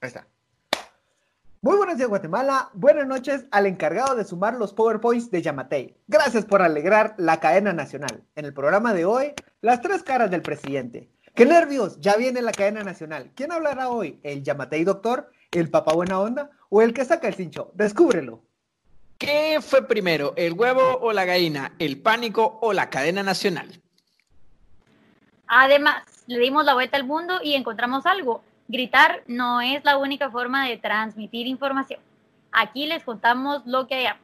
Ahí está. Muy buenos días, Guatemala. Buenas noches al encargado de sumar los PowerPoints de Yamatei. Gracias por alegrar la cadena nacional. En el programa de hoy, las tres caras del presidente. ¡Qué nervios! Ya viene la cadena nacional. ¿Quién hablará hoy? ¿El Yamatei doctor? ¿El papá buena onda? ¿O el que saca el cincho? Descúbrelo. ¿Qué fue primero, el huevo o la gallina? ¿El pánico o la cadena nacional? Además, le dimos la vuelta al mundo y encontramos algo. Gritar no es la única forma de transmitir información. Aquí les contamos lo que hallamos.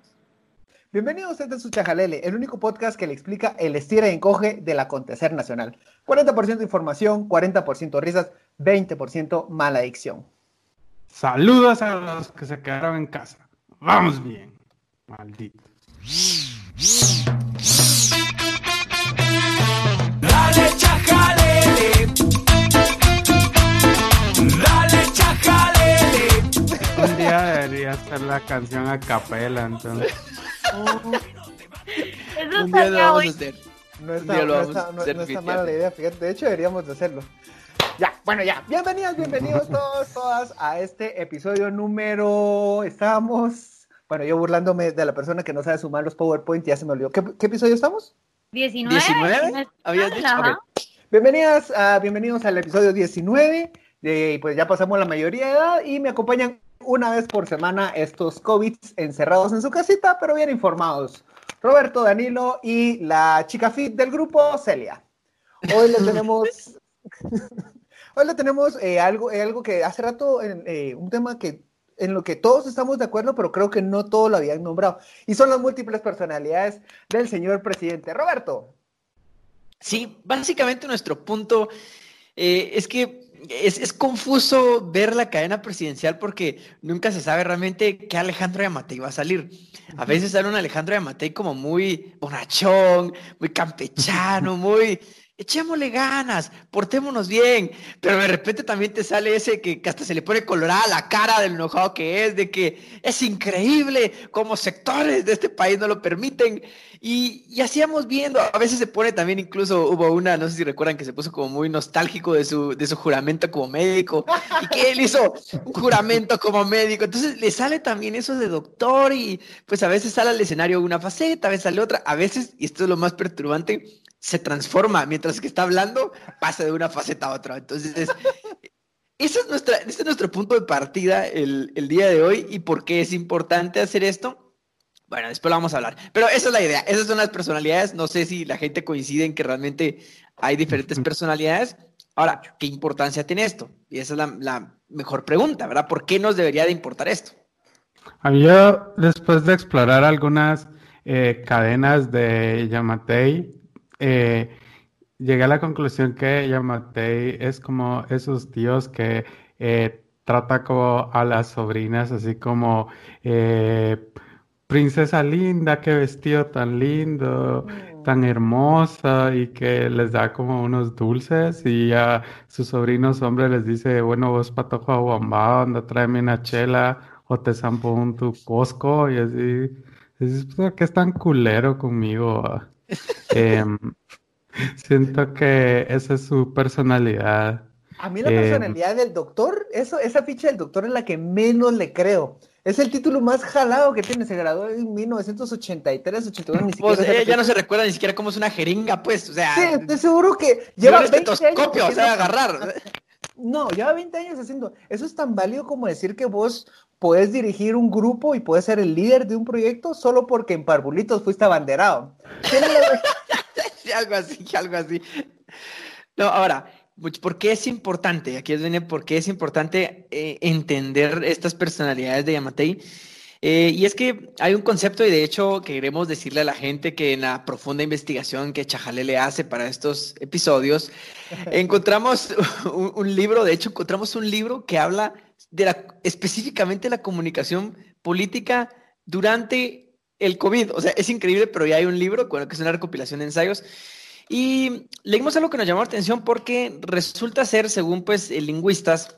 Bienvenidos a este su Chajalele, el único podcast que le explica el estira y encoge del acontecer nacional. 40% información, 40% risas, 20% mala adicción. Saludos a los que se quedaron en casa. Vamos bien. Maldito. Dale chajalele. Ser la canción a capela, entonces. Eso Un día lo vamos a bueno. hacer. No está, no está- a no- hacer, no está mala la idea, fíjate. De hecho, deberíamos de hacerlo. Ya, bueno, ya. Bienvenidas, bienvenidos todos, todas a este episodio número. Estamos. Bueno, yo burlándome de la persona que no sabe sumar los PowerPoint, ya se me olvidó. ¿Qué, qué episodio estamos? 19. 19? no es ¿Habías dicho? ajá. Ok. Bienvenidas, a- bienvenidos al episodio 19. De, pues ya pasamos la mayoría de edad y me acompañan una vez por semana estos COVID encerrados en su casita, pero bien informados. Roberto, Danilo y la chica fit del grupo, Celia. Hoy le tenemos, hoy le tenemos eh, algo, eh, algo que hace rato, eh, un tema que en lo que todos estamos de acuerdo, pero creo que no todos lo habían nombrado. Y son las múltiples personalidades del señor presidente. Roberto. Sí, básicamente nuestro punto eh, es que es, es confuso ver la cadena presidencial porque nunca se sabe realmente qué Alejandro Yamatei va a salir. A veces sale un Alejandro Yamatei como muy bonachón, muy campechano, muy echémosle ganas, portémonos bien, pero de repente también te sale ese que, hasta se le pone colorada la cara del enojado que es, de que es increíble como sectores de este país no lo permiten. Y, y así viendo, a veces se pone también, incluso hubo una, no sé si recuerdan, que se puso como muy nostálgico de su, de su juramento como médico, y que él hizo un juramento como médico, entonces le sale también eso de doctor, y pues a veces sale al escenario una faceta, a veces sale otra, a veces, y esto es lo más perturbante, se transforma, mientras que está hablando, pasa de una faceta a otra, entonces... Ese es, nuestra, ese es nuestro punto de partida el, el día de hoy y por qué es importante hacer esto. Bueno, después lo vamos a hablar. Pero esa es la idea. Esas son las personalidades. No sé si la gente coincide en que realmente hay diferentes personalidades. Ahora, ¿qué importancia tiene esto? Y esa es la, la mejor pregunta, ¿verdad? ¿Por qué nos debería de importar esto? Había, después de explorar algunas eh, cadenas de Yamatei, eh, llegué a la conclusión que Yamatei es como esos tíos que eh, trata como a las sobrinas, así como eh, princesa linda, qué vestido tan lindo, tan hermosa, y que les da como unos dulces, y a sus sobrinos hombres les dice, bueno, vos patojo aguambado, anda, tráeme una chela, o te zampo un tu Costco, y así. Es que es tan culero conmigo. ah?". Em, siento que esa es su personalidad. A mí la Eh, personalidad del doctor, eso, esa ficha del doctor es la que menos le creo. Es el título más jalado que tiene. Se graduó en 1983, 81, ni Pues siquiera. sé ella ya no se recuerda ni siquiera cómo es una jeringa, pues. O sea. Sí, estoy seguro que lleva un 20 años o sea, agarrar. No, lleva 20 años haciendo. Eso es tan válido como decir que vos puedes dirigir un grupo y puedes ser el líder de un proyecto solo porque en Parvulitos fuiste abanderado. Algo así, algo así. No, ahora, ¿por qué es importante? Aquí viene por qué es importante eh, entender estas personalidades de Yamatei. Eh, y es que hay un concepto, y de hecho queremos decirle a la gente que en la profunda investigación que Chajalele hace para estos episodios, encontramos un, un libro, de hecho encontramos un libro que habla de la, específicamente de la comunicación política durante el COVID. O sea, es increíble, pero ya hay un libro, que es una recopilación de ensayos. Y leímos algo que nos llamó la atención porque resulta ser, según pues lingüistas,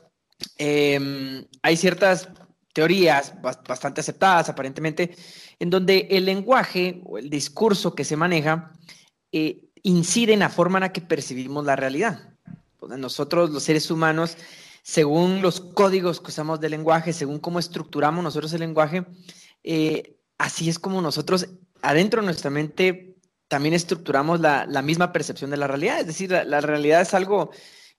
eh, hay ciertas teorías bas- bastante aceptadas aparentemente, en donde el lenguaje o el discurso que se maneja eh, incide en la forma en la que percibimos la realidad. Nosotros los seres humanos según los códigos que usamos del lenguaje, según cómo estructuramos nosotros el lenguaje, eh, así es como nosotros adentro de nuestra mente también estructuramos la, misma percepción de la realidad. Es decir, la, la realidad es algo,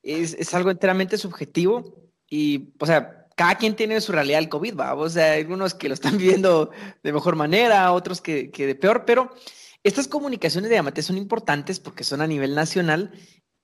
es, es, algo enteramente subjetivo y, o sea, cada quien tiene su realidad del COVID, ¿va? O sea, hay algunos que lo están viviendo de mejor manera, otros que, que de peor, pero estas comunicaciones de Amate son importantes porque son a nivel nacional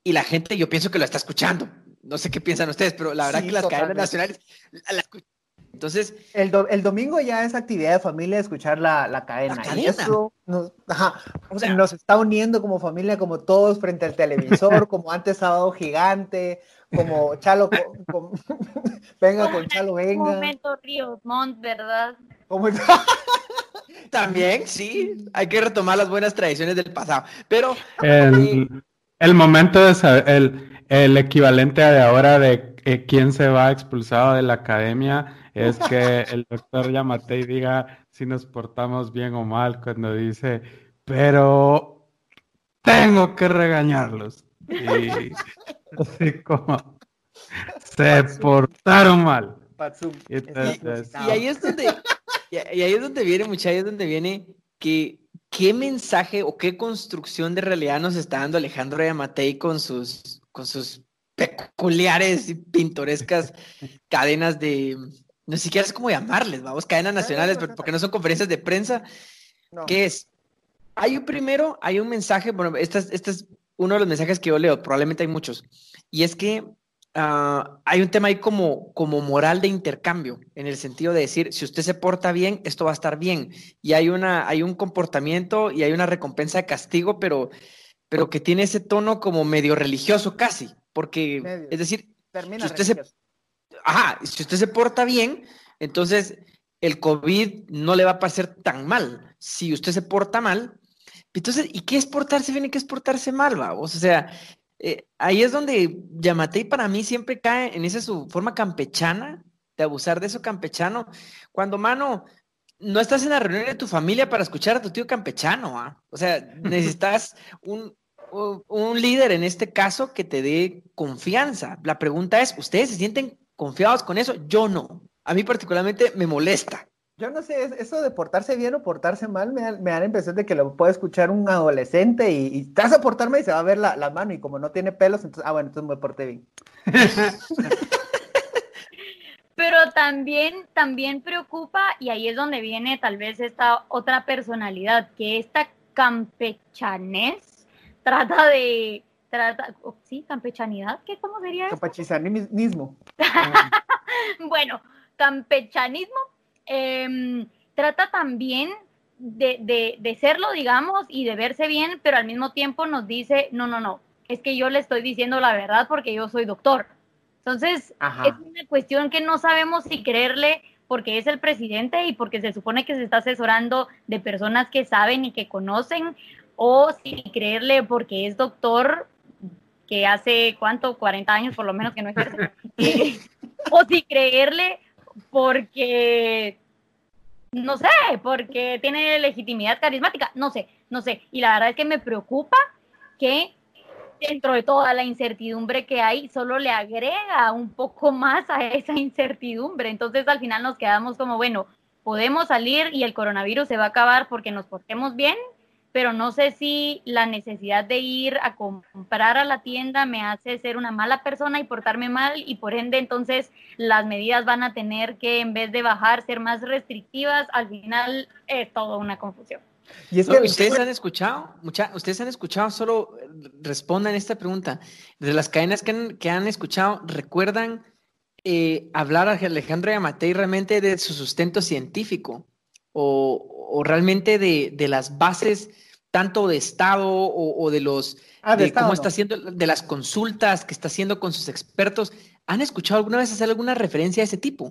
y la gente, yo pienso que lo está escuchando. No sé qué piensan ustedes, pero la verdad sí, que las totalmente. cadenas nacionales la, la escuchan. Entonces. El, do, el, domingo ya es actividad de familia escuchar la, la cadena. La cadena. Y eso nos, ajá, o sea, nos está uniendo como familia, como todos frente al televisor, como antes Sábado Gigante, como Chalo, con, con, venga con Chalo, venga. Un momento Ríos Montt, ¿verdad? Como... También, sí, hay que retomar las buenas tradiciones del pasado, pero... El, el momento de saber, el, el equivalente de ahora de eh, quién se va expulsado de la academia es que el doctor Yamatei diga si nos portamos bien o mal cuando dice, pero tengo que regañarlos. Y así como se portaron mal. Y, entonces, y, y, ahí es donde, y ahí es donde viene, muchachos, ahí es donde viene que qué mensaje o qué construcción de realidad nos está dando Alejandro Yamatei con sus, con sus peculiares y pintorescas cadenas de, no siquiera es como llamarles, vamos, cadenas nacionales, porque no son conferencias de prensa. No. ¿Qué es? Hay un primero, hay un mensaje, bueno, este es, este es uno de los mensajes que yo leo, probablemente hay muchos, y es que uh, hay un tema ahí como, como moral de intercambio, en el sentido de decir, si usted se porta bien, esto va a estar bien, y hay, una, hay un comportamiento y hay una recompensa de castigo, pero, pero que tiene ese tono como medio religioso casi, porque, medio. es decir, Termina si usted se ajá, si usted se porta bien, entonces el COVID no le va a pasar tan mal. Si usted se porta mal, entonces, ¿y qué es portarse bien y qué es portarse mal, vamos? O sea, eh, ahí es donde Yamatei para mí siempre cae en esa su forma campechana, de abusar de eso campechano. Cuando, mano, no estás en la reunión de tu familia para escuchar a tu tío campechano, ¿ah? O sea, necesitas un, un líder en este caso que te dé confianza. La pregunta es, ¿ustedes se sienten confiados con eso, yo no. A mí particularmente me molesta. Yo no sé, eso de portarse bien o portarse mal me da, me da la impresión de que lo puede escuchar un adolescente y, y te vas a portarme y se va a ver la, la, mano y como no tiene pelos, entonces, ah, bueno, entonces me porté bien. Pero también, también preocupa, y ahí es donde viene tal vez esta otra personalidad, que esta campechanés trata de, trata, oh, sí, campechanidad, ¿qué cómo sería eso? Campechanismo. bueno, campechanismo eh, trata también de, de, de, serlo, digamos, y de verse bien, pero al mismo tiempo nos dice, no, no, no, es que yo le estoy diciendo la verdad porque yo soy doctor. Entonces, Ajá. es una cuestión que no sabemos si creerle porque es el presidente y porque se supone que se está asesorando de personas que saben y que conocen, o si creerle porque es doctor que hace, ¿cuánto? 40 años por lo menos que no ejerce. O si creerle porque, no sé, porque tiene legitimidad carismática, no sé, no sé. Y la verdad es que me preocupa que dentro de toda la incertidumbre que hay, solo le agrega un poco más a esa incertidumbre. Entonces al final nos quedamos como, bueno, podemos salir y el coronavirus se va a acabar porque nos portemos bien, pero no sé si la necesidad de ir a comprar a la tienda me hace ser una mala persona y portarme mal y por ende entonces las medidas van a tener que en vez de bajar ser más restrictivas, al final es toda una confusión. Y es que no, ustedes han escuchado, mucha, ustedes han escuchado, solo respondan esta pregunta. De las cadenas que han, que han escuchado, ¿recuerdan eh, hablar a Alejandro Yamatei realmente de su sustento científico? O, o realmente de, de, las bases tanto de Estado o, o de los ah, de, de estado, cómo está haciendo, de las consultas que está haciendo con sus expertos. ¿Han escuchado alguna vez hacer alguna referencia a ese tipo?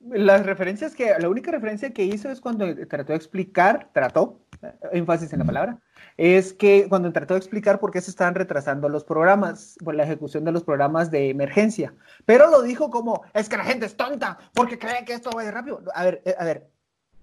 Las referencias que, la única referencia que hizo es cuando trató de explicar, trató, énfasis en la palabra, es que cuando trató de explicar por qué se estaban retrasando los programas, por la ejecución de los programas de emergencia. Pero lo dijo como, es que la gente es tonta, porque cree que esto va a ir rápido. A ver, a ver,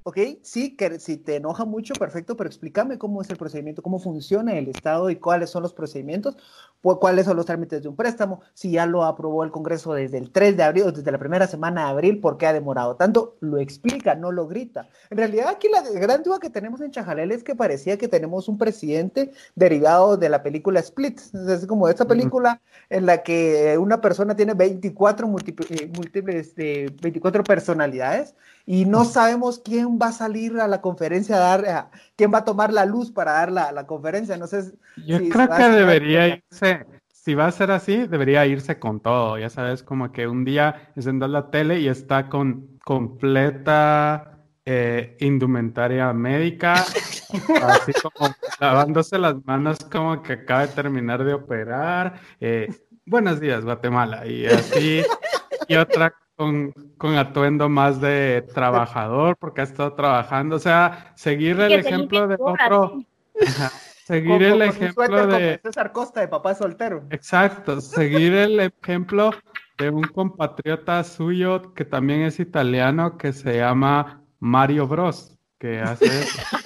ok, sí, que si te enoja mucho, perfecto, pero explícame cómo es el procedimiento, cómo funciona el Estado y cuáles son los procedimientos, cuáles son los trámites de un préstamo, si ya lo aprobó el Congreso desde el 3 de abril o desde la primera semana de abril, ¿por qué ha demorado tanto? Lo explica, no lo grita. En realidad aquí la gran duda que tenemos en Chajalel es que parecía que tenemos un presidente derivado de la película Split, es como esta película en la que una persona tiene 24 múltiples, múltiples eh, 24 personalidades y no sabemos quién va a salir a la conferencia a dar, a- quién va a tomar la luz para dar la, la conferencia. No sé Yo si creo que debería irse, si va a ser así, debería irse con todo. Ya sabes, como que un día enciendas la tele y está con completa eh, indumentaria médica, así como lavándose las manos como que acaba de terminar de operar. eh, buenos días, Guatemala. Y así, y otra con, con atuendo más de trabajador porque ha estado trabajando. O sea, seguir el ejemplo gorra, otro. Ajá, Seguir Como- el ejemplo de, César Costa de papá soltero. exacto, seguir el ejemplo de un compatriota suyo que también es italiano que se llama Mario Bros, que hace eso.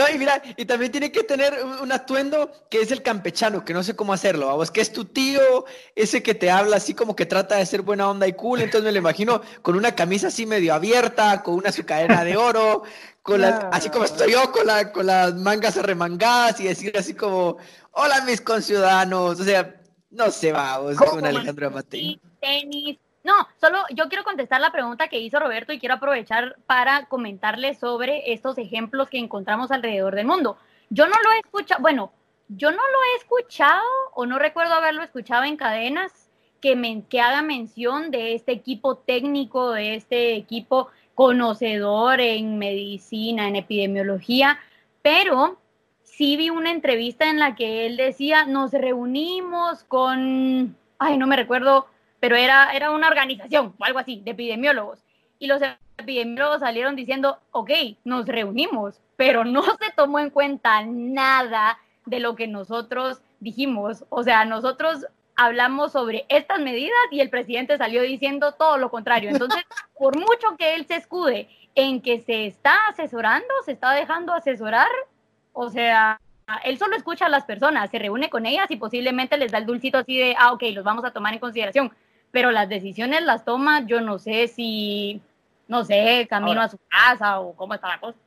No, y mira, y también tiene que tener un, atuendo que es el campechano, que no sé cómo hacerlo, vamos, que es tu tío, ese que te habla así como que trata de ser buena onda y cool, entonces me lo imagino con una camisa así medio abierta, con una su cadena de oro, con las, así como estoy yo, con, la, con las mangas arremangadas y decir así como, hola mis conciudadanos, o sea, no sé, vamos, ¿Cómo, con Alejandro Amatei. Sí, tenis. No, solo yo quiero contestar la pregunta que hizo Roberto y quiero aprovechar para comentarle sobre estos ejemplos que encontramos alrededor del mundo. Yo no lo he escuchado, bueno, yo no lo he escuchado o no recuerdo haberlo escuchado en cadenas que, men- que haga mención de este equipo técnico, de este equipo conocedor en medicina, en epidemiología, pero sí vi una entrevista en la que él decía, nos reunimos con, ay, no me recuerdo, pero era, era una organización o algo así, de epidemiólogos. Y los epidemiólogos salieron diciendo, ok, nos reunimos, pero no se tomó en cuenta nada de lo que nosotros dijimos. O sea, nosotros hablamos sobre estas medidas y el presidente salió diciendo todo lo contrario. Entonces, por mucho que él se escude en que se está asesorando, se está dejando asesorar, o sea, él solo escucha a las personas, se reúne con ellas y posiblemente les da el dulcito así de, ah, ok, los vamos a tomar en consideración. Pero las decisiones las toma, yo no sé si, no sé, camino Ahora. a su casa o cómo está la cosa.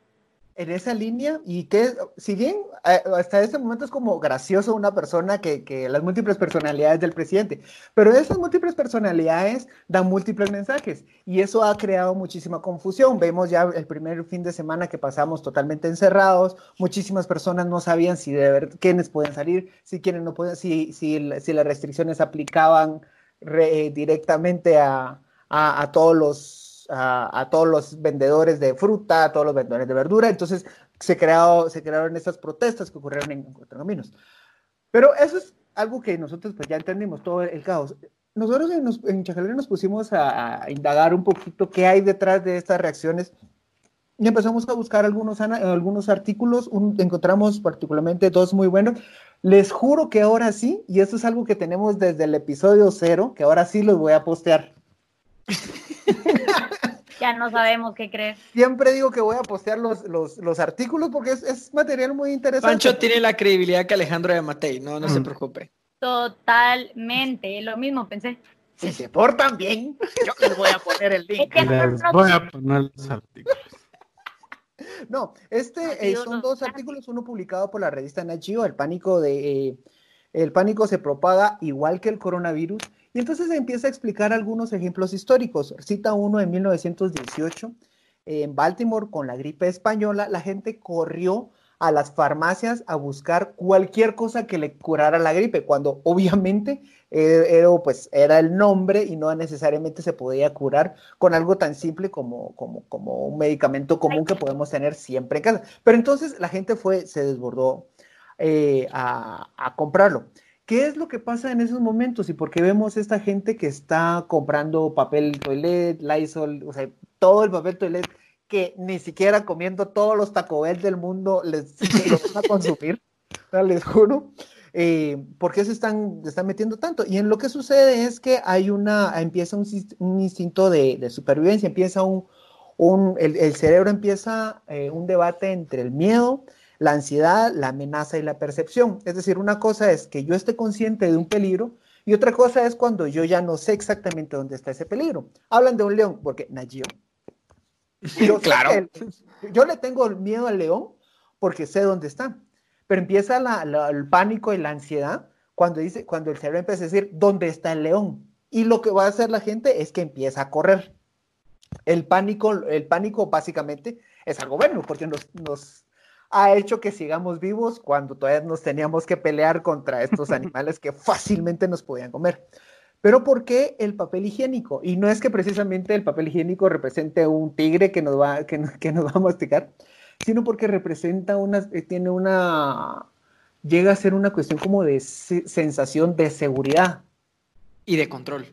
en esa línea y que si bien eh, hasta este momento es como gracioso una persona que, que las múltiples personalidades del presidente, pero esas múltiples personalidades dan múltiples mensajes y eso ha creado muchísima confusión. Vemos ya el primer fin de semana que pasamos totalmente encerrados, muchísimas personas no sabían si de ver quiénes pueden salir, si quiénes no pueden, si, si, si las restricciones aplicaban re- directamente a, a, todos los a, todos los vendedores de fruta, a todos los vendedores de verdura. Entonces se, creado, se crearon estas protestas que ocurrieron en Cuatro Caminos. Pero eso es algo que nosotros pues ya entendimos, todo el caos. Nosotros en, en Chacalera nos pusimos a, indagar un poquito qué hay detrás de estas reacciones y empezamos a buscar algunos, algunos artículos, encontramos particularmente dos muy buenos. Les juro que ahora sí, y eso es algo que tenemos desde el episodio cero, que ahora sí los voy a postear. ya no sabemos qué creer. Siempre digo que voy a postear los, los, los artículos porque es, es, material muy interesante. Pancho tiene la credibilidad que Alejandro de Matei, no, no mm. se preocupe. Totalmente, lo mismo pensé. Si se portan bien, yo les voy a poner el link. Les voy a poner los artículos. No, este eh, son dos artículos, uno publicado por la revista Nachio, el pánico de eh, el pánico se propaga igual que el coronavirus, y entonces empieza a explicar algunos ejemplos históricos. Cita uno en 1918, eh, en Baltimore con la gripe española, la gente corrió a las farmacias a buscar cualquier cosa que le curara la gripe, cuando obviamente eh, era, pues, era el nombre y no necesariamente se podía curar con algo tan simple como, como, como un medicamento común que podemos tener siempre en casa. Pero entonces la gente fue, se desbordó eh, a, comprarlo. ¿Qué es lo que pasa en esos momentos y por qué vemos esta gente que está comprando papel toilet, Lysol, o sea, todo el papel toilet que ni siquiera comiendo todos los Taco Bell del mundo les lo van a consumir, les juro. eh, ¿por qué se están, están metiendo tanto? Y en lo que sucede es que hay una, empieza un, instinto de, supervivencia, empieza un, el cerebro empieza eh, un debate entre el miedo, la ansiedad, la amenaza y la percepción. Es decir, una cosa es que yo esté consciente de un peligro y otra cosa es cuando yo ya no sé exactamente dónde está ese peligro. Hablan de un león, porque Nagio. Yo Claro. el- yo le tengo miedo al león porque sé dónde está. Pero empieza la- la- el pánico y la ansiedad cuando, dice, cuando el cerebro empieza a decir, ¿dónde está el león? Y lo que va a hacer la gente es que empieza a correr. El pánico, el pánico básicamente es algo bueno porque nos, nos ha hecho que sigamos vivos cuando todavía nos teníamos que pelear contra estos animales que fácilmente nos podían comer. Pero ¿por qué el papel higiénico? Y no es que precisamente el papel higiénico represente un tigre que nos va, que, que nos va a masticar, sino porque representa una, eh, tiene una, llega a ser una cuestión como de se- sensación de seguridad Y de control.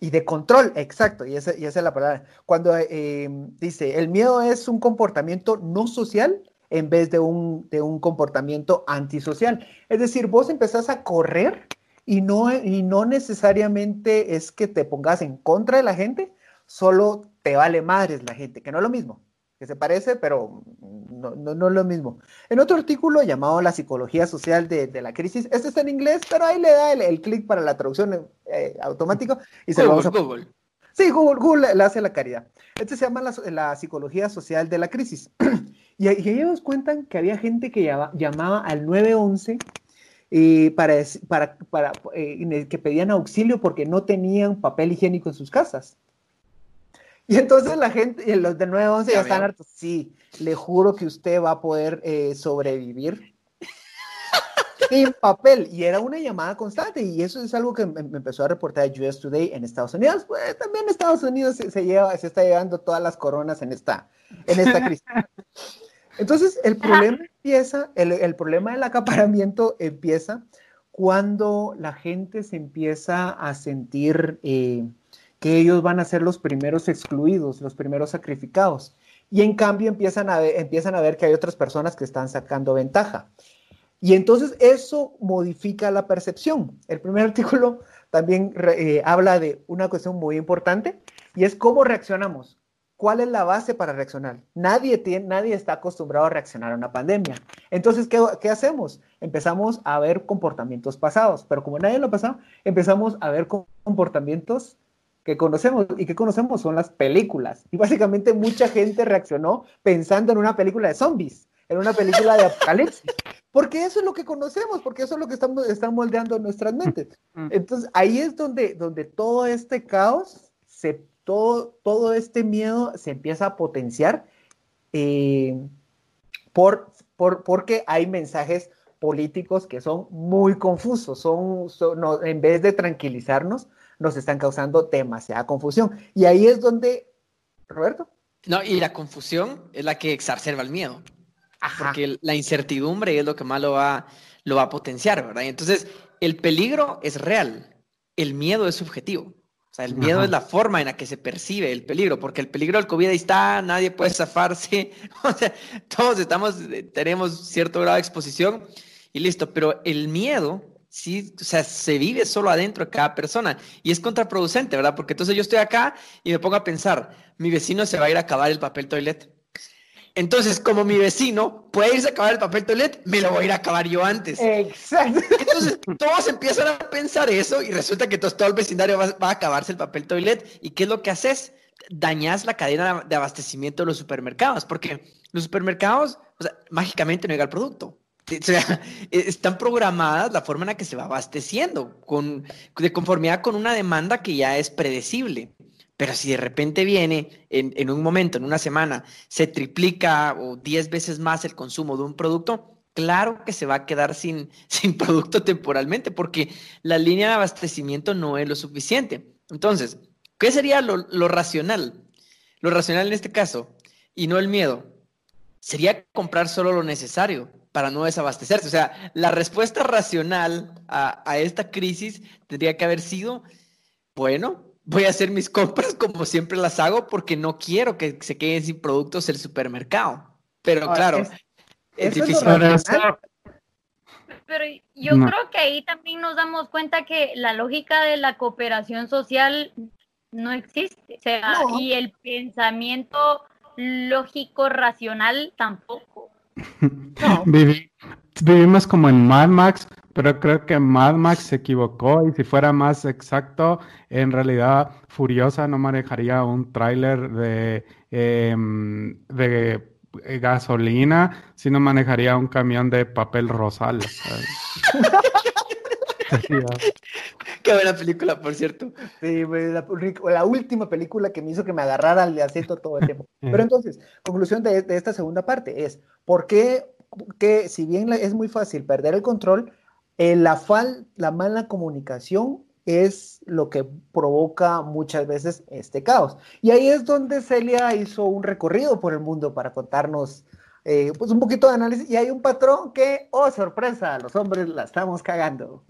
y de control, exacto, y esa, y esa es la palabra. Cuando eh, dice, el miedo es un comportamiento no social en vez de un, de un comportamiento antisocial. Es decir, vos empezás a correr y no, y no necesariamente es que te pongas en contra de la gente, solo te vale madres la gente, que no es lo mismo, que se parece, pero no, no, no es lo mismo. En otro artículo llamado La psicología social de, de la crisis, este está en inglés, pero ahí le da el, el clic para la traducción eh, automático y se lo Google, vamos a Google. Sí, Google, Google le- hace la caridad. Este se llama la, la psicología social de la crisis. y, y ellos cuentan que había gente que llama- llamaba al 911 eh, para, para, para, eh, en el que pedían auxilio porque no tenían papel higiénico en sus casas. Y entonces la gente, los del 911 ya, Ya están hartos. Sí, le juro que usted va a poder eh, sobrevivir sin papel. Y era una llamada constante. Y eso es algo que me, me empezó a reportar US Today en Estados Unidos. Pues, también Estados Unidos se, se lleva, se está llevando todas las coronas en esta, en esta crisis. Entonces, el problema empieza, el, el problema del acaparamiento empieza cuando la gente se empieza a sentir eh, que ellos van a ser los primeros excluidos, los primeros sacrificados. Y en cambio empiezan a ver, empiezan a ver que hay otras personas que están sacando ventaja. Y entonces eso modifica la percepción. El primer artículo también eh, habla de una cuestión muy importante y es cómo reaccionamos. ¿Cuál es la base para reaccionar? Nadie, tiene, nadie está acostumbrado a reaccionar a una pandemia. Entonces, ¿qué, qué hacemos? Empezamos a ver comportamientos pasados, pero como nadie lo ha pasado, empezamos a ver com- comportamientos que conocemos y que conocemos son las películas. Y básicamente mucha gente reaccionó pensando en una película de zombies, en una película de apocalipsis. Porque eso es lo que conocemos, porque eso es lo que estamos, están moldeando en nuestras mentes. Entonces, ahí es donde, donde todo este caos, se, todo, todo este miedo se empieza a potenciar eh, por, por, porque hay mensajes políticos que son muy confusos, son, son- no, en vez de tranquilizarnos, nos están causando demasiada confusión. Y ahí es donde, Roberto, No, y la confusión es la que exacerba el miedo. Ajá. Porque la incertidumbre es lo que más lo va, lo va a potenciar, ¿verdad? Entonces, el peligro es real, el miedo es subjetivo. O sea, el miedo Ajá. es la forma en la que se percibe el peligro, porque el peligro del COVID ahí está, nadie puede zafarse, o sea, todos estamos, eh, tenemos cierto grado de exposición y listo, pero el miedo, sí, o sea, se vive solo adentro de cada persona y es contraproducente, ¿verdad? Porque entonces yo estoy acá y me pongo a pensar, mi vecino se va a ir a acabar el papel toilet. Entonces, como mi vecino puede irse a acabar el papel toilet, me lo voy a ir a acabar yo antes. Exacto. Entonces, todos empiezan a pensar eso y resulta que todo el vecindario va, va a acabarse el papel toilet. ¿Y qué es lo que haces? Dañas la cadena de abastecimiento de los supermercados, porque los supermercados, o sea, mágicamente no llega el producto. O sea, están programadas la forma en la que se va abasteciendo, con, de conformidad con una demanda que ya es predecible. Pero si de repente viene en, en un momento, en una semana, se triplica o 10 veces más el consumo de un producto, claro que se va a quedar sin, sin producto temporalmente, porque la línea de abastecimiento no es lo suficiente. Entonces, ¿qué sería lo, lo racional? Lo racional en este caso, y no el miedo, sería comprar solo lo necesario para no desabastecerse. O sea, la respuesta racional a, a esta crisis tendría que haber sido, bueno, voy a hacer mis compras como siempre las hago porque no quiero que se queden sin productos el supermercado. Pero Ahora, claro, es- difícil. Pero yo No. creo que ahí también nos damos cuenta que la lógica de la cooperación social no existe. O sea, No. y el pensamiento lógico racional tampoco. No. Vivi- vivimos como en Mad Max, pero creo que Mad Max se equivocó y si fuera más exacto, en realidad Furiosa no manejaría un tráiler de, em, de eh, gasolina, sino manejaría un camión de papel rosal. Qué buena película, por cierto. Sí, la, la última película que me hizo que me agarrara el acento todo el tiempo. Pero entonces, conclusión de, de esta segunda parte es, ¿por qué, que si bien es muy fácil perder el control, eh, la, fal, la mala comunicación es lo que provoca muchas veces este caos? Y ahí es donde Celia hizo un recorrido por el mundo para contarnos eh, pues un poquito de análisis y hay un patrón que, oh sorpresa, los hombres la estamos cagando.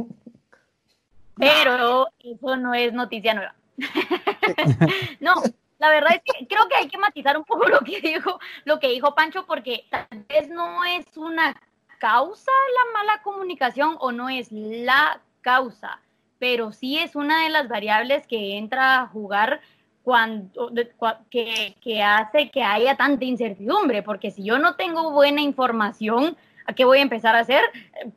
Pero eso no es noticia nueva. no, la verdad es que creo que hay que matizar un poco lo que dijo, lo que dijo Pancho, porque tal vez no es una causa la mala comunicación o no es la causa, pero sí es una de las variables que entra a jugar cuando que, que hace que haya tanta incertidumbre, porque si yo no tengo buena información, ¿a qué voy a empezar a hacer?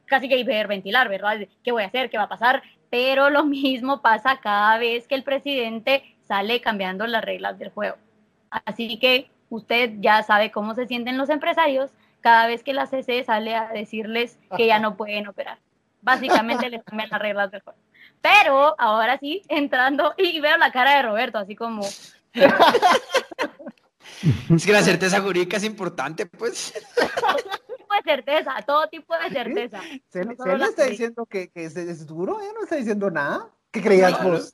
Casi que hiperventilar, ¿verdad? ¿Qué voy a hacer? ¿Qué va a pasar? Pero lo mismo pasa cada vez que el presidente sale cambiando las reglas del juego. Así que usted ya sabe cómo se sienten los empresarios cada vez que la CC sale a decirles que ya no pueden operar. Básicamente les cambian las reglas del juego. Pero ahora sí, entrando, y veo la cara de Roberto, así como, Es que la certeza jurídica es importante, pues. tipo de certeza, todo tipo de certeza. Se, No se le está diciendo que, que es, es duro, ella no está diciendo nada. ¿Qué creías Claro. vos?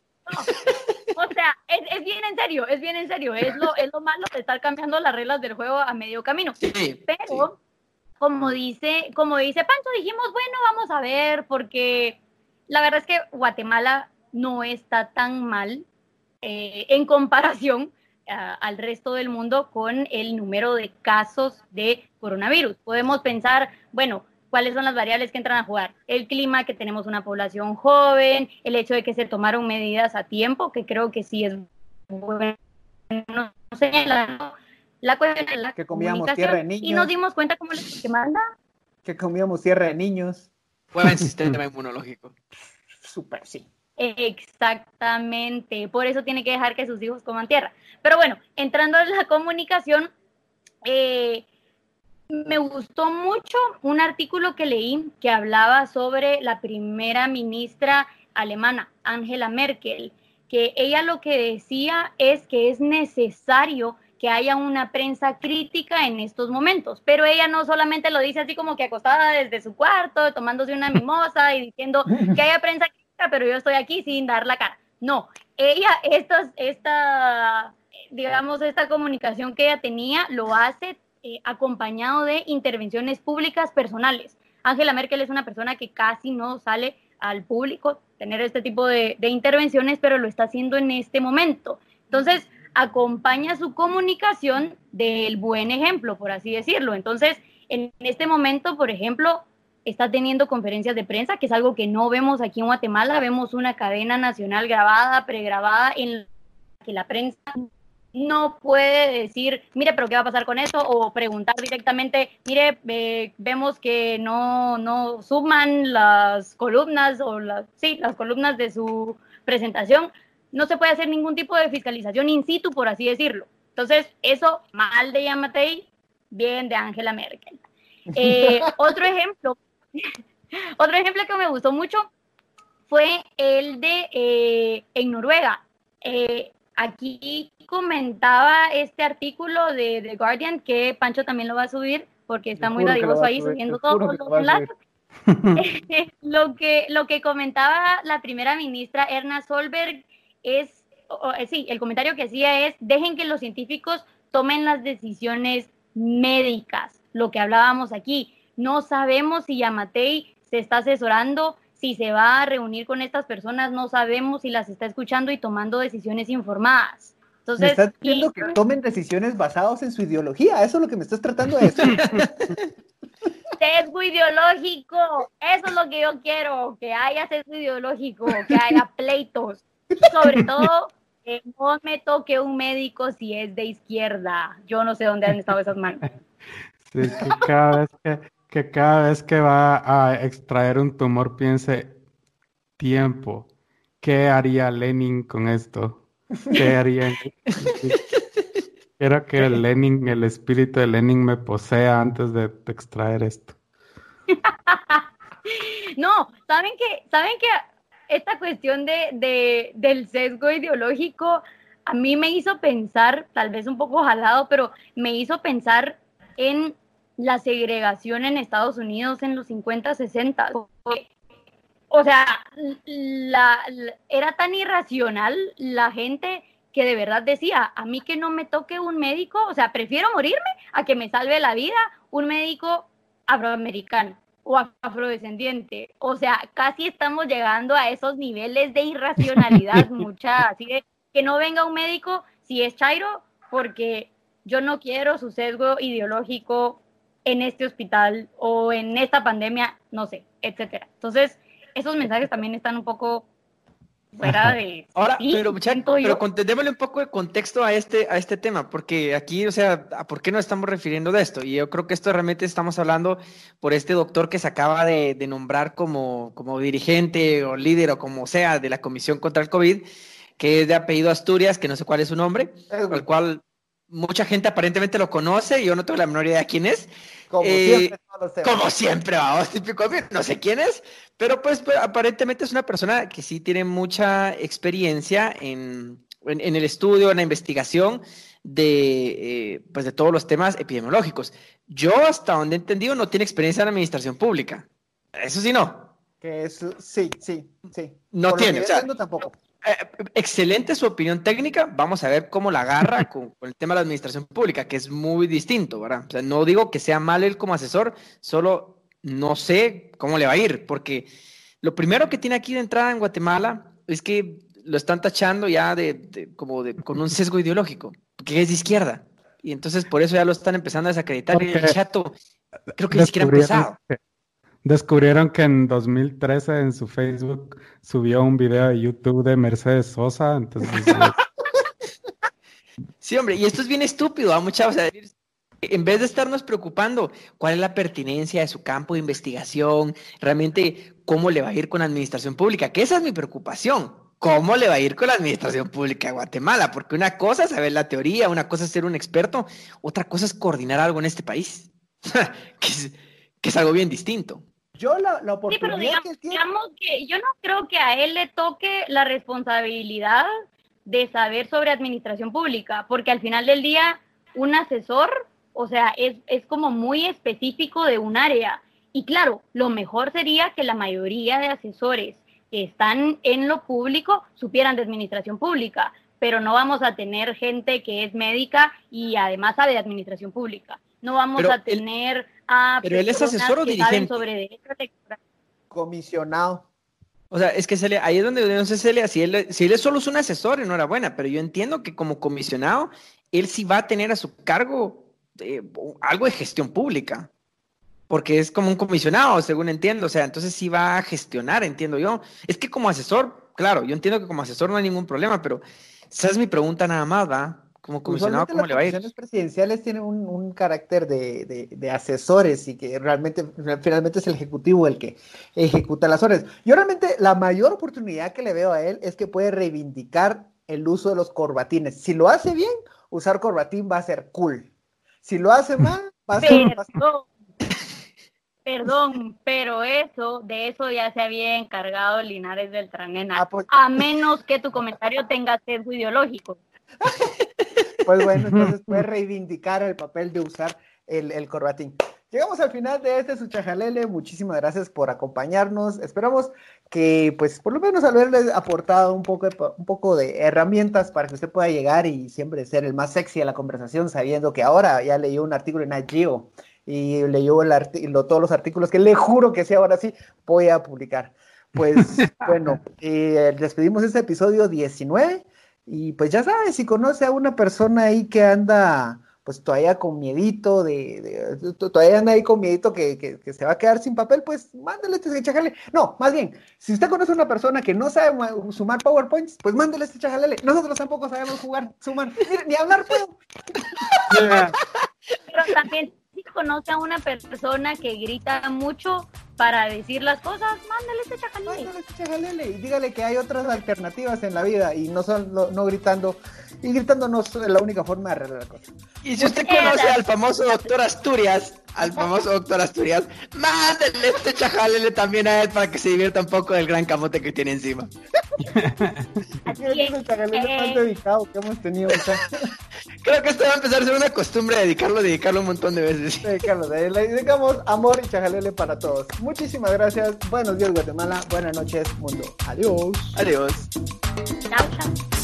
O sea, es, es bien en serio, es bien en serio. Es lo, es lo malo de estar cambiando las reglas del juego a medio camino. Sí, Pero, como dice, como dice Pancho, dijimos, bueno, vamos a ver, porque la verdad es que Guatemala no está tan mal eh, en comparación ah, al resto del mundo con el número de casos de coronavirus. Podemos pensar, bueno, cuáles son las variables que entran a jugar. El clima, que tenemos una población joven, el hecho de que se tomaron medidas a tiempo, que creo que sí es bueno señalar. La cuestión es la Que comíamos tierra de Y niños. nos dimos cuenta cómo les que manda. Que comíamos tierra de niños. Buen sistema inmunológico. Súper, sí. Exactamente. Por eso tiene que dejar que sus hijos coman tierra. Pero bueno, entrando en la comunicación, eh, me gustó mucho un artículo que leí que hablaba sobre la primera ministra alemana, Angela Merkel, que ella lo que decía es que es necesario que haya una prensa crítica en estos momentos, pero ella no solamente lo dice así como que acostada desde su cuarto, tomándose una mimosa y diciendo que haya prensa crítica, pero yo estoy aquí sin dar la cara. No, ella, esta, esta digamos, esta comunicación que ella tenía lo hace eh, acompañado de intervenciones públicas personales. Angela Merkel es una persona que casi no sale al público tener este tipo de, de intervenciones, pero lo está haciendo en este momento. Entonces, acompaña su comunicación del buen ejemplo, por así decirlo. Entonces, en este momento, por ejemplo, está teniendo conferencias de prensa, que es algo que no vemos aquí en Guatemala. Vemos una cadena nacional grabada, pregrabada, en la que la prensa no puede decir, mire, pero ¿qué va a pasar con esto? O preguntar directamente, mire, eh, vemos que no, no suman las columnas o las, sí, las columnas de su presentación. No se puede hacer ningún tipo de fiscalización in situ, por así decirlo. Entonces, eso mal de Yamatei, bien de Angela Merkel. Eh, otro ejemplo, otro ejemplo que me gustó mucho fue el de eh, en Noruega. Eh, aquí comentaba este artículo de The Guardian que Pancho también lo va a subir porque está muy a ahí subir, subiendo te juro todos que lo que, lo que comentaba la primera ministra Erna Solberg es, o- sí, el comentario que hacía es, dejen que los científicos tomen las decisiones médicas, lo que hablábamos aquí. No sabemos si Yamatei se está asesorando, si se va a reunir con estas personas, no sabemos si las está escuchando y tomando decisiones informadas. Me Entonces, estás diciendo y- que tomen decisiones basadas en su ideología. Eso es lo que me estás tratando de decir. sesgo ideológico. Eso es lo que yo quiero, que haya sesgo ideológico, que haya pleitos. Sobre todo, que no me toque un médico si es de izquierda. Yo no sé dónde han estado esas manos. Sí, que cada vez que, que cada vez que va a extraer un tumor piense tiempo. ¿Qué haría Lenin con esto? ¿Qué haría? Quiero que el Lenin, el espíritu de Lenin me posea antes de extraer esto. No, ¿saben que ¿Saben que esta cuestión de, de- del sesgo ideológico a mí me hizo pensar, tal vez un poco jalado, pero me hizo pensar en la segregación en Estados Unidos en los 50, 60. O sea, la, la- era tan irracional la gente que de verdad decía, a mí que no me toque un médico, o sea, prefiero morirme a que me salve la vida un médico afroamericano o af- afrodescendiente. O sea, casi estamos llegando a esos niveles de irracionalidad, mucha, así de que no venga un médico si es Chairo, porque yo no quiero su sesgo ideológico en este hospital o en esta pandemia, no sé, etcétera. Entonces, esos mensajes también están un poco fuera de... Ahora, sí, pero yo. pero con- démosle un poco de contexto a este, a este tema, porque aquí, o sea, ¿a ¿por qué nos estamos refiriendo de esto? Y yo creo que esto realmente estamos hablando por este doctor que se acaba de, de nombrar como, como dirigente o líder o como sea de la Comisión contra el COVID, que es de apellido Asturias, que no sé cuál es su nombre, al cual mucha gente aparentemente lo conoce, yo no tengo la menor idea de quién es. como eh, siempre, todos los temas. Como siempre, vamos, típico, no sé quién es, pero pues, pues, aparentemente es una persona que sí tiene mucha experiencia en, en, en el estudio, en la investigación de, eh, pues, de todos los temas epidemiológicos. Yo, hasta donde he entendido, no tiene experiencia en administración pública. Eso sí, no. Que es, sí, sí, sí. No Por tiene, o sea, tampoco. Eh, excelente su opinión técnica. Vamos a ver cómo la agarra con, con el tema de la administración pública, que es muy distinto, ¿verdad? O sea, no digo que sea mal él como asesor, solo no sé cómo le va a ir, porque lo primero que tiene aquí de entrada en Guatemala es que lo están tachando ya de, de- como de, con un sesgo ideológico, que es de izquierda. Y entonces por eso ya lo están empezando a desacreditar. Y el chato, creo que ni siquiera ha empezado. Descubrieron que en 2013 en su Facebook subió un video de YouTube de Mercedes Sosa, entonces Sí, hombre, y esto es bien estúpido, ¿ah, mucha? O sea, en vez de estarnos preocupando cuál es la pertinencia de su campo de investigación, realmente cómo le va a ir con la administración pública, que esa es mi preocupación. ¿Cómo le va a ir con la administración pública de Guatemala? Porque una cosa es saber la teoría, una cosa es ser un experto, otra cosa es coordinar algo en este país, que es algo bien distinto. Yo la, la Sí, pero oportunidad digamos, que él tiene. digamos que yo no creo que a él le toque la responsabilidad de saber sobre administración pública, porque al final del día un asesor, o sea, es, es como muy específico de un área. Y claro, lo mejor sería que la mayoría de asesores que están en lo público supieran de administración pública, pero no vamos a tener gente que es médica y además sabe de administración pública. No vamos Pero a tener a pero él es asesor o dirigente. sobre derecho electoral. comisionado. O sea, es que Celia, ahí es donde no sé, Celia, si él, si él es solo es un asesor, enhorabuena, pero yo entiendo que como comisionado, él sí va a tener a su cargo eh, algo de gestión pública, porque es como un comisionado, según entiendo, o sea, entonces sí va a gestionar, entiendo yo. Es que como asesor, claro, yo entiendo que como asesor no hay ningún problema, pero esa es mi pregunta nada más, ¿va? Como comisionado, ¿cómo las le va a ir? comisiones presidenciales tienen un, un carácter de, de- de asesores y que realmente finalmente es el ejecutivo el que ejecuta las órdenes. Yo realmente la mayor oportunidad que le veo a él es que puede reivindicar el uso de los corbatines. Si lo hace bien, usar corbatín va a ser cool. Si lo hace mal, va a ser... va a ser- Perdón, perdón, pero eso, de eso ya se había encargado Linares Beltranena, Ah, pues- a menos que tu comentario tenga sesgo ideológico. Pues bueno, entonces puede reivindicar el papel de usar el, el corbatín. Llegamos al final de este Suchajalele. Muchísimas gracias por acompañarnos. Esperamos que, pues, por lo menos haberles aportado un poco, de, un poco de herramientas para que usted pueda llegar y siempre ser el más sexy de la conversación, sabiendo que ahora ya leyó un artículo en Nat Geo y leyó el lo- todos los artículos que le juro que sí, ahora sí voy a publicar. Pues bueno, eh, despedimos este episodio 19. Y pues ya sabes, si conoce a una persona ahí que anda pues todavía con miedito de, de- to- todavía anda ahí con miedito que, que- que se va a quedar sin papel, pues mándale este chajalele. No, más bien, si usted conoce a una persona que no sabe ma- sumar PowerPoints, pues mándale este chajalele. Nosotros tampoco sabemos jugar, sumar, Mire, ni hablar puedo. Pero también si conoce a una persona que grita mucho para decir las cosas, mándale este chacalele. Mándale este chajalele y dígale que hay otras alternativas en la vida y no son no, no gritando. Y gritando no es la única forma de arreglar la cosa. Y si usted conoce al famoso doctor Asturias, al famoso doctor Asturias, mándele este chajalele también a él para que se divierta un poco del gran camote que tiene encima. Así Ese es. es el chajalele más dedicado que hemos tenido. o sea. Creo que esto va a empezar a ser una costumbre dedicarlo, dedicarlo un montón de veces. Le dedicamos amor y chajalele para todos. Muchísimas gracias. Buenos días, Guatemala. Buenas noches, mundo. Adiós. Adiós. chao, chao.